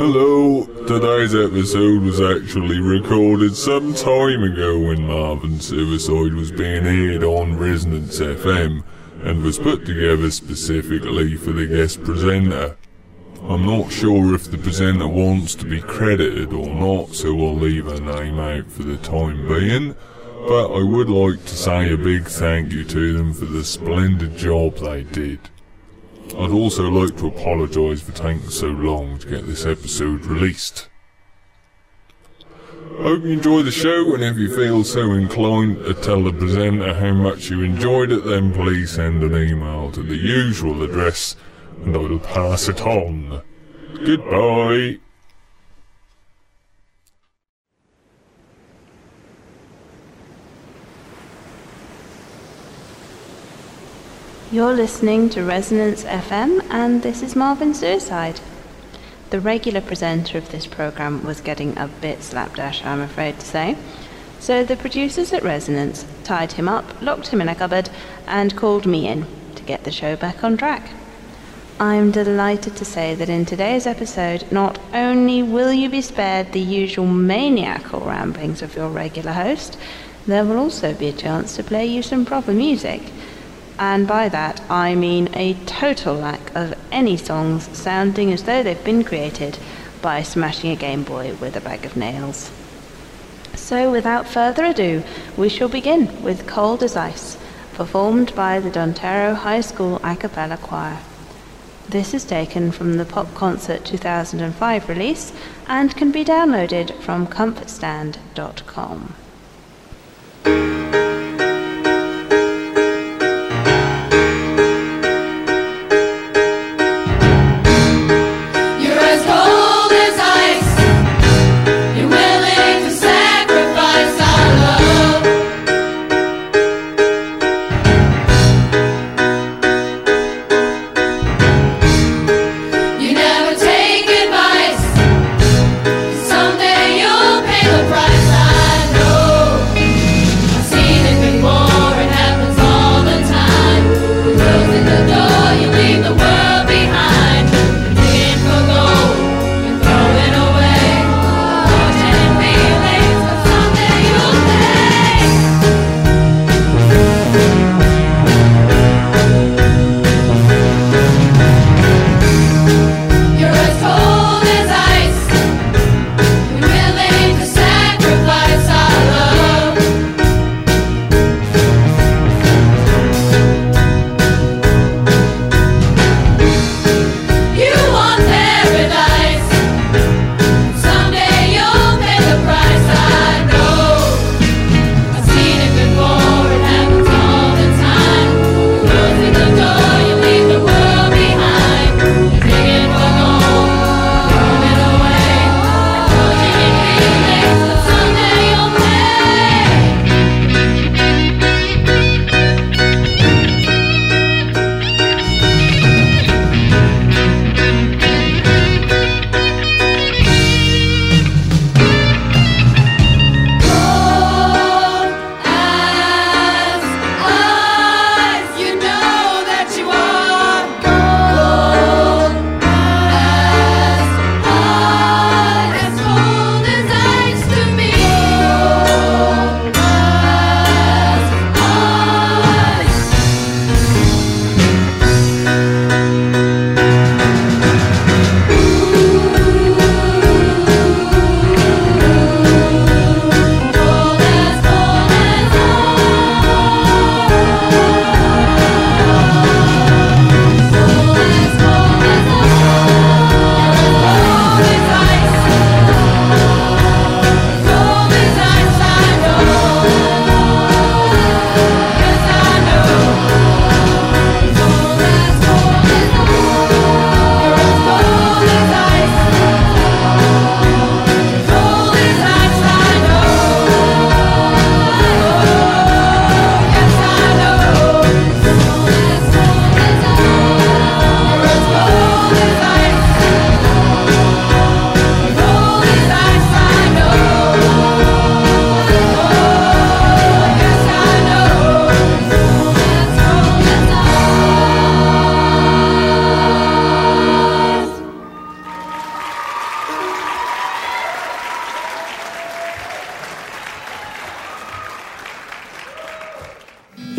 Hello, today's episode was actually recorded some time ago when Marvin Suicide was being aired on Resonance FM and was put together specifically for the guest presenter. I'm not sure if the presenter wants to be credited or not, so I'll leave her name out for the time being, but I would like to say a big thank you to them for the splendid job they did. I'd also like to apologise for taking so long to get this episode released. I Hope you enjoy the show, and if you feel so inclined to tell the presenter how much you enjoyed it, then please send an email to the usual address, and I'll pass it on. Goodbye. You're listening to Resonance FM, and this is Marvin Suicide. The regular presenter of this program was getting a bit slapdash, I'm afraid to say. So the producers at Resonance tied him up, locked him in a cupboard, and called me in to get the show back on track. I'm delighted to say that in today's episode, not only will you be spared the usual maniacal ramblings of your regular host, there will also be a chance to play you some proper music and by that I mean a total lack of any songs sounding as though they've been created by smashing a Game Boy with a bag of nails. So without further ado, we shall begin with Cold as Ice, performed by the Donderro High School a cappella choir. This is taken from the Pop Concert 2005 release and can be downloaded from comfortstand.com.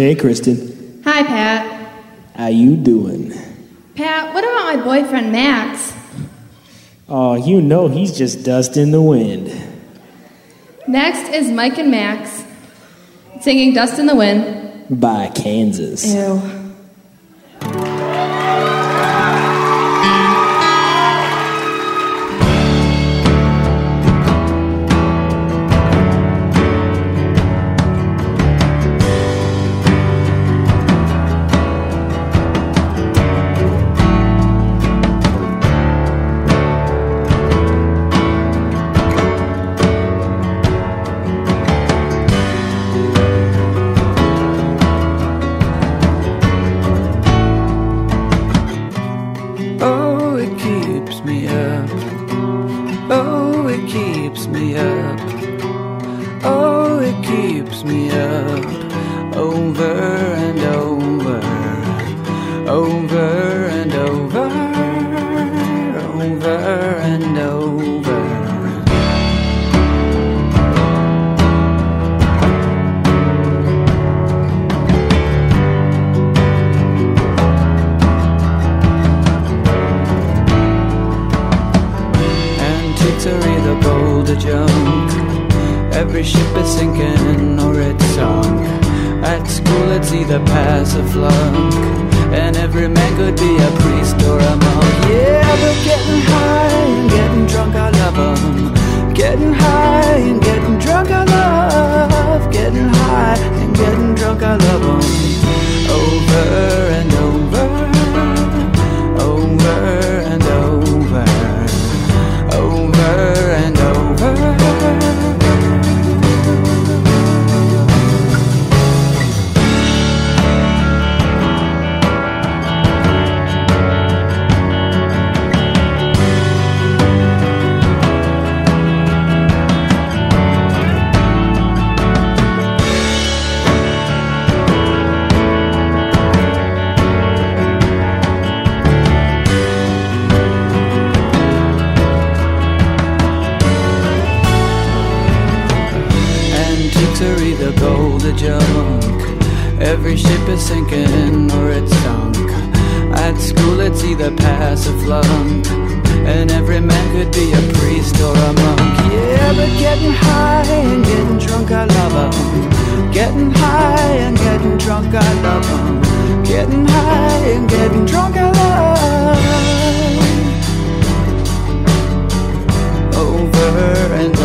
Hey, Kristen. Hi, Pat. How you doing? Pat, what about my boyfriend Max? Oh, you know he's just dust in the wind. Next is Mike and Max singing Dust in the Wind. By Kansas. Ew. Either pass or flunk. And every man could be a priest or a monk. Yeah, but getting high and getting drunk, I love 'em. Getting high and getting drunk, I love 'em. Getting high and getting drunk, I love. Over and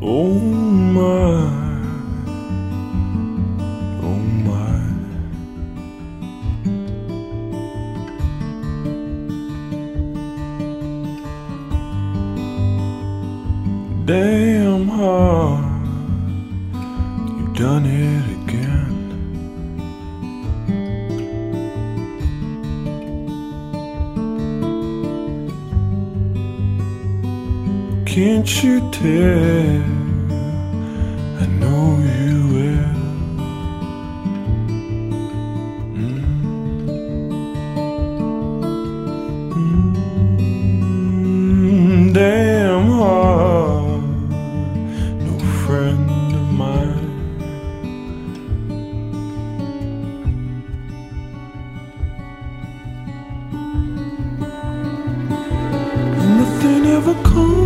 Oh Don't you dare, I know you will. Mm. Mm. Damn hard, no friend of mine. Nothing ever comes.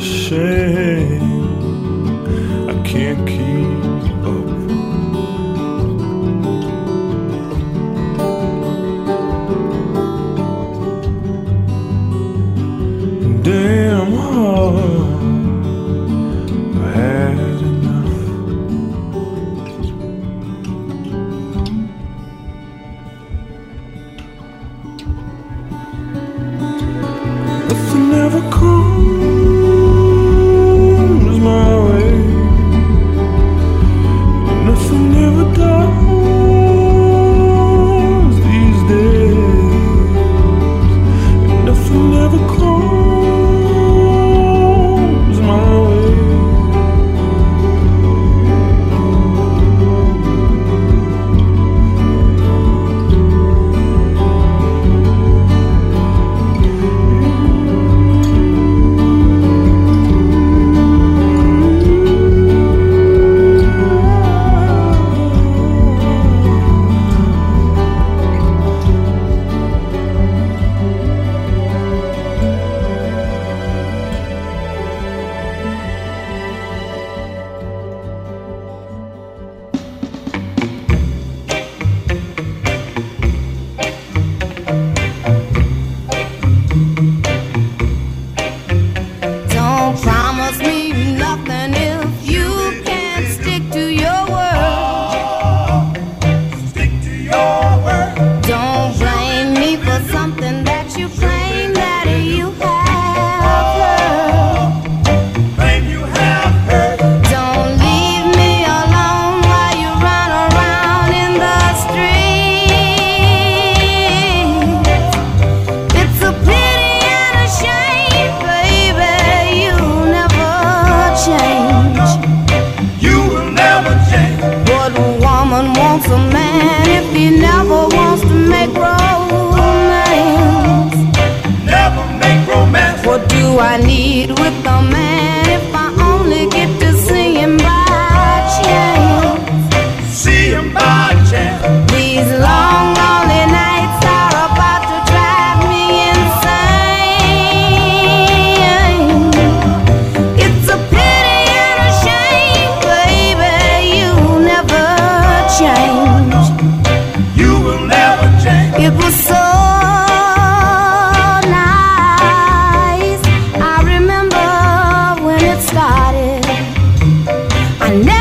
shame. Alert.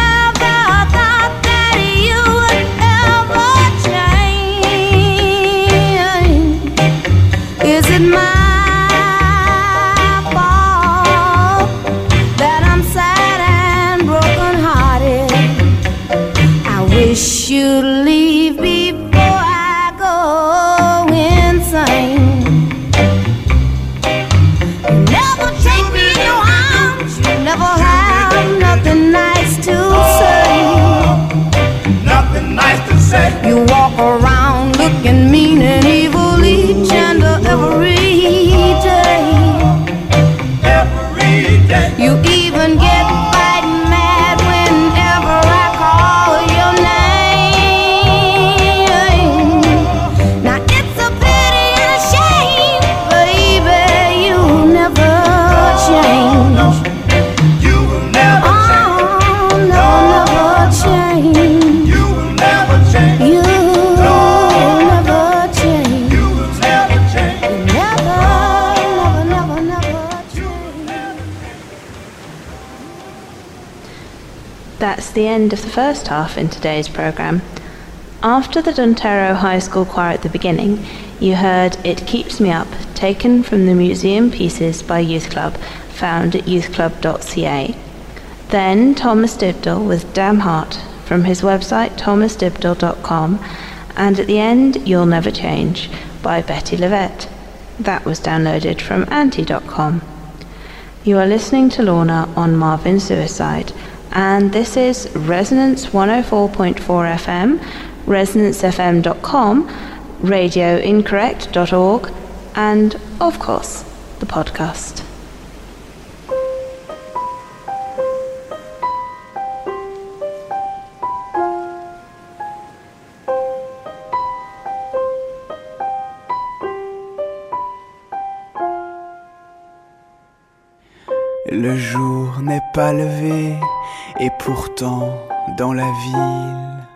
End of the first half in today's programme. After the Donderro High School choir at the beginning, you heard It Keeps Me Up, taken from the museum pieces by Youth Club, found at youthclub.ca. Then Thomas Dybdahl with Damn Heart from his website thomasdybdahl.com, and at the end, You'll Never Change by Bettye LaVette. That was downloaded from anti.com. You are listening to Lorna on Marvin Suicide, and this is Resonance 104.4 FM, resonancefm.com, radioincorrect.org, and, of course, the podcast. N'est pas levé et pourtant dans la ville,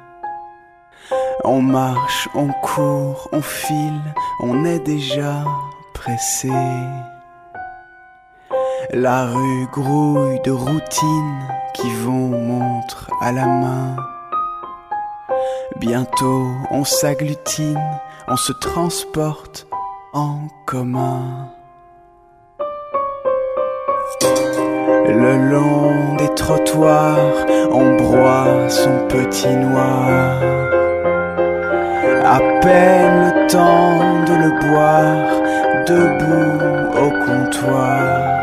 on marche, on court, on file, on est déjà pressé. La rue grouille de routines qui vont montre à la main. Bientôt on s'agglutine, on se transporte en commun. Le long des trottoirs, on broie son petit noir. À peine le temps de le boire, debout au comptoir.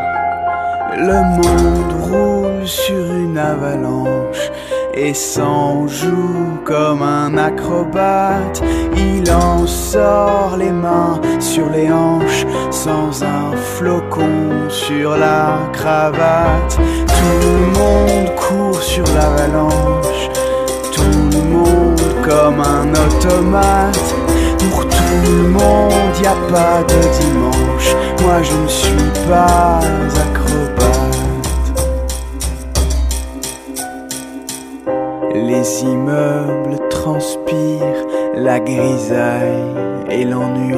Le monde roule sur une avalanche et s'en joue comme un acrobate. Il en sort les mains sur les hanches sans un flocon sur la cravate. Tout le monde court sur l'avalanche, tout le monde comme un automate. Pour tout le monde, y a pas de dimanche. Moi je ne suis pas acrobate. Les immeubles transpirent la grisaille et l'ennui.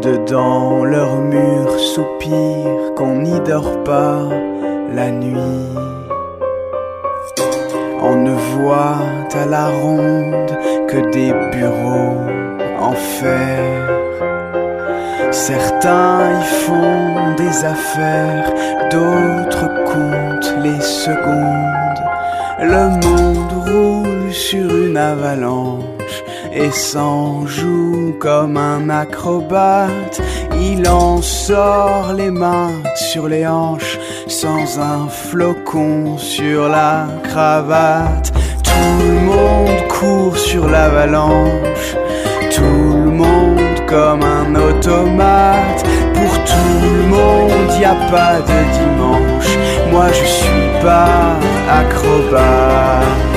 Dedans leurs murs soupirent qu'on n'y dort pas la nuit. On ne voit à la ronde que des bureaux en fer. Certains y font des affaires, d'autres comptent les secondes. Le monde roule sur une avalanche et s'en joue comme un acrobate. Il en sort les mains sur les hanches sans un flocon sur la cravate. Tout le monde court sur l'avalanche, tout le monde comme un automate. Pour tout le monde, y a pas de dimanche. Moi je suis pas acrobate.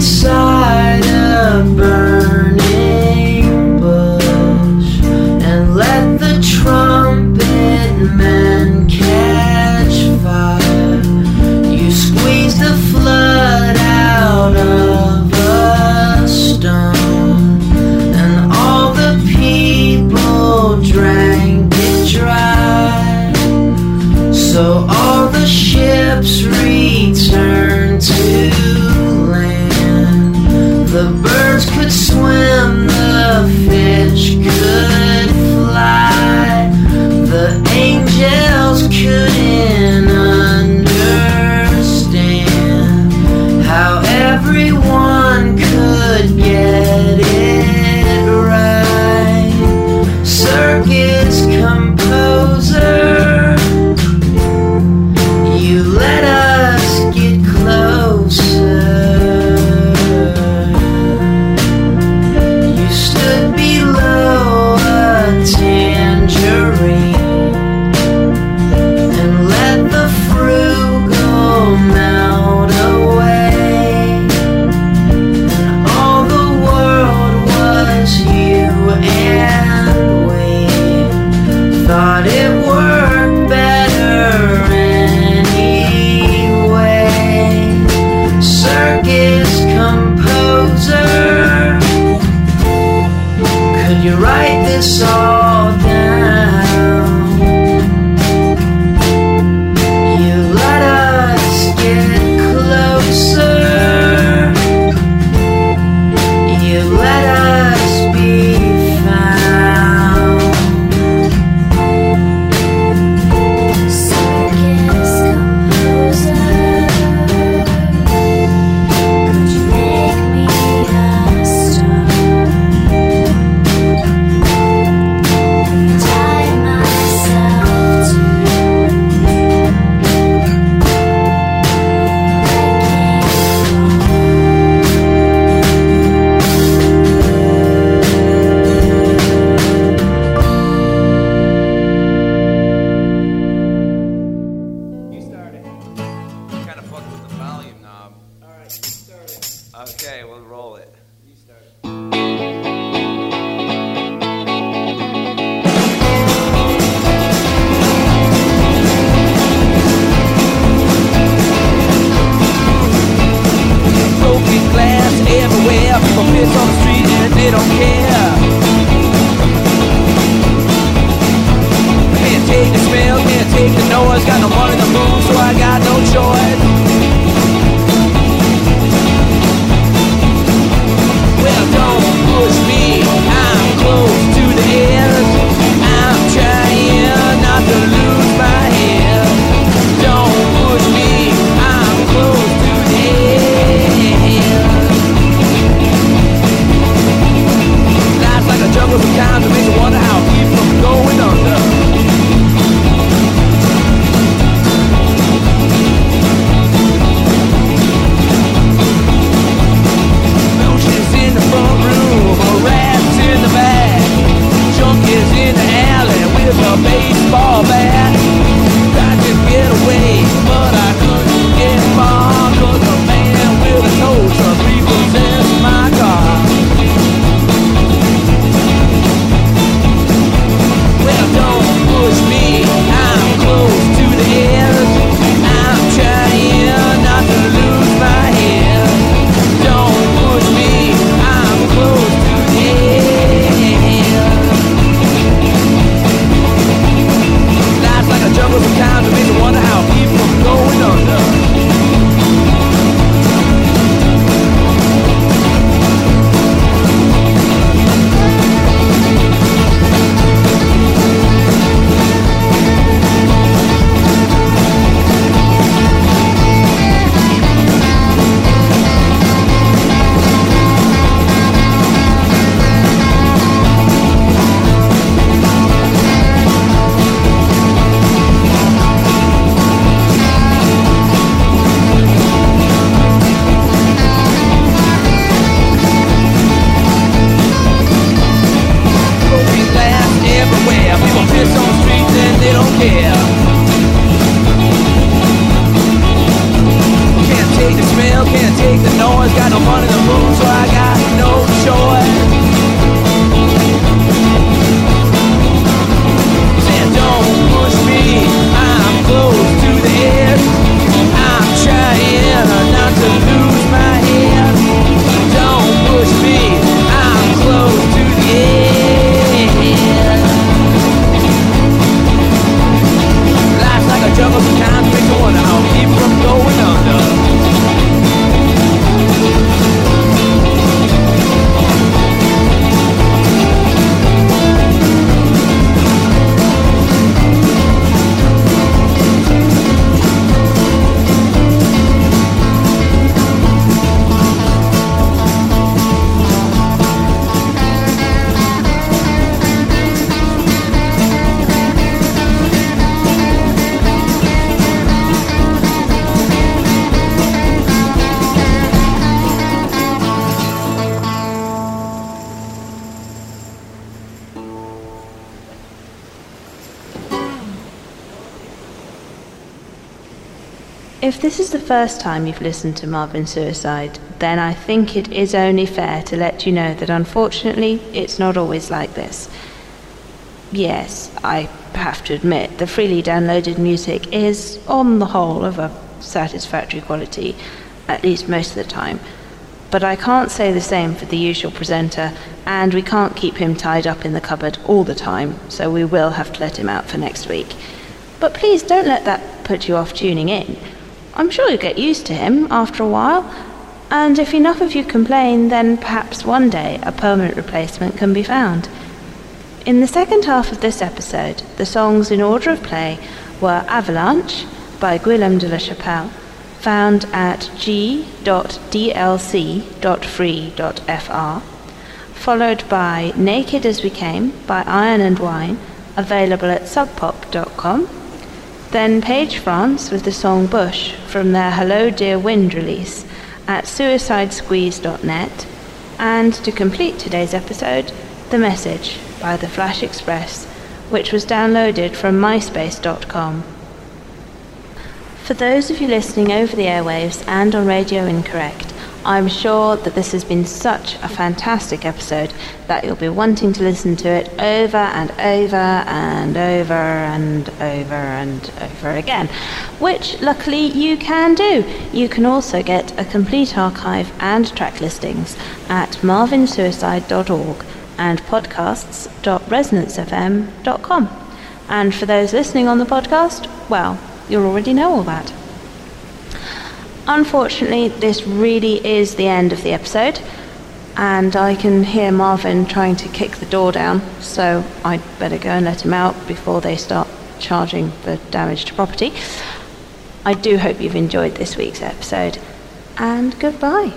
beside don't care. Can't take the smell, can't take the noise, got no money. First time you've listened to Marvin Suicide, then I think it is only fair to let you know that unfortunately it's not always like this. Yes, I have to admit, the freely downloaded music is, on the whole, of a satisfactory quality, at least most of the time. But I can't say the same for the usual presenter, and we can't keep him tied up in the cupboard all the time, so we will have to let him out for next week. But please don't let that put you off tuning in. I'm sure you'll get used to him after a while, and if enough of you complain, then perhaps one day a permanent replacement can be found. In the second half of this episode, the songs in order of play were Avalanche by Guillaume de la Chapelle, found at g.dlc.free.fr, followed by Naked as We Came by Iron and Wine, available at subpop.com, then Page France with the song Bush from their Hello Dear Wind release at suicidesqueeze.net, and to complete today's episode, The Message by The Flash Express, which was downloaded from myspace.com. For those of you listening over the airwaves and on Radio Incorrect, I'm sure that this has been such a fantastic episode that you'll be wanting to listen to it over and over and over and over and over again, which luckily you can do. You can also get a complete archive and track listings at marvinsuicide.org and podcasts.resonancefm.com. And for those listening on the podcast, well, you'll already know all that. Unfortunately, this really is the end of the episode, and I can hear Marvin trying to kick the door down, so I'd better go and let him out before they start charging for damage to property. I do hope you've enjoyed this week's episode, and goodbye.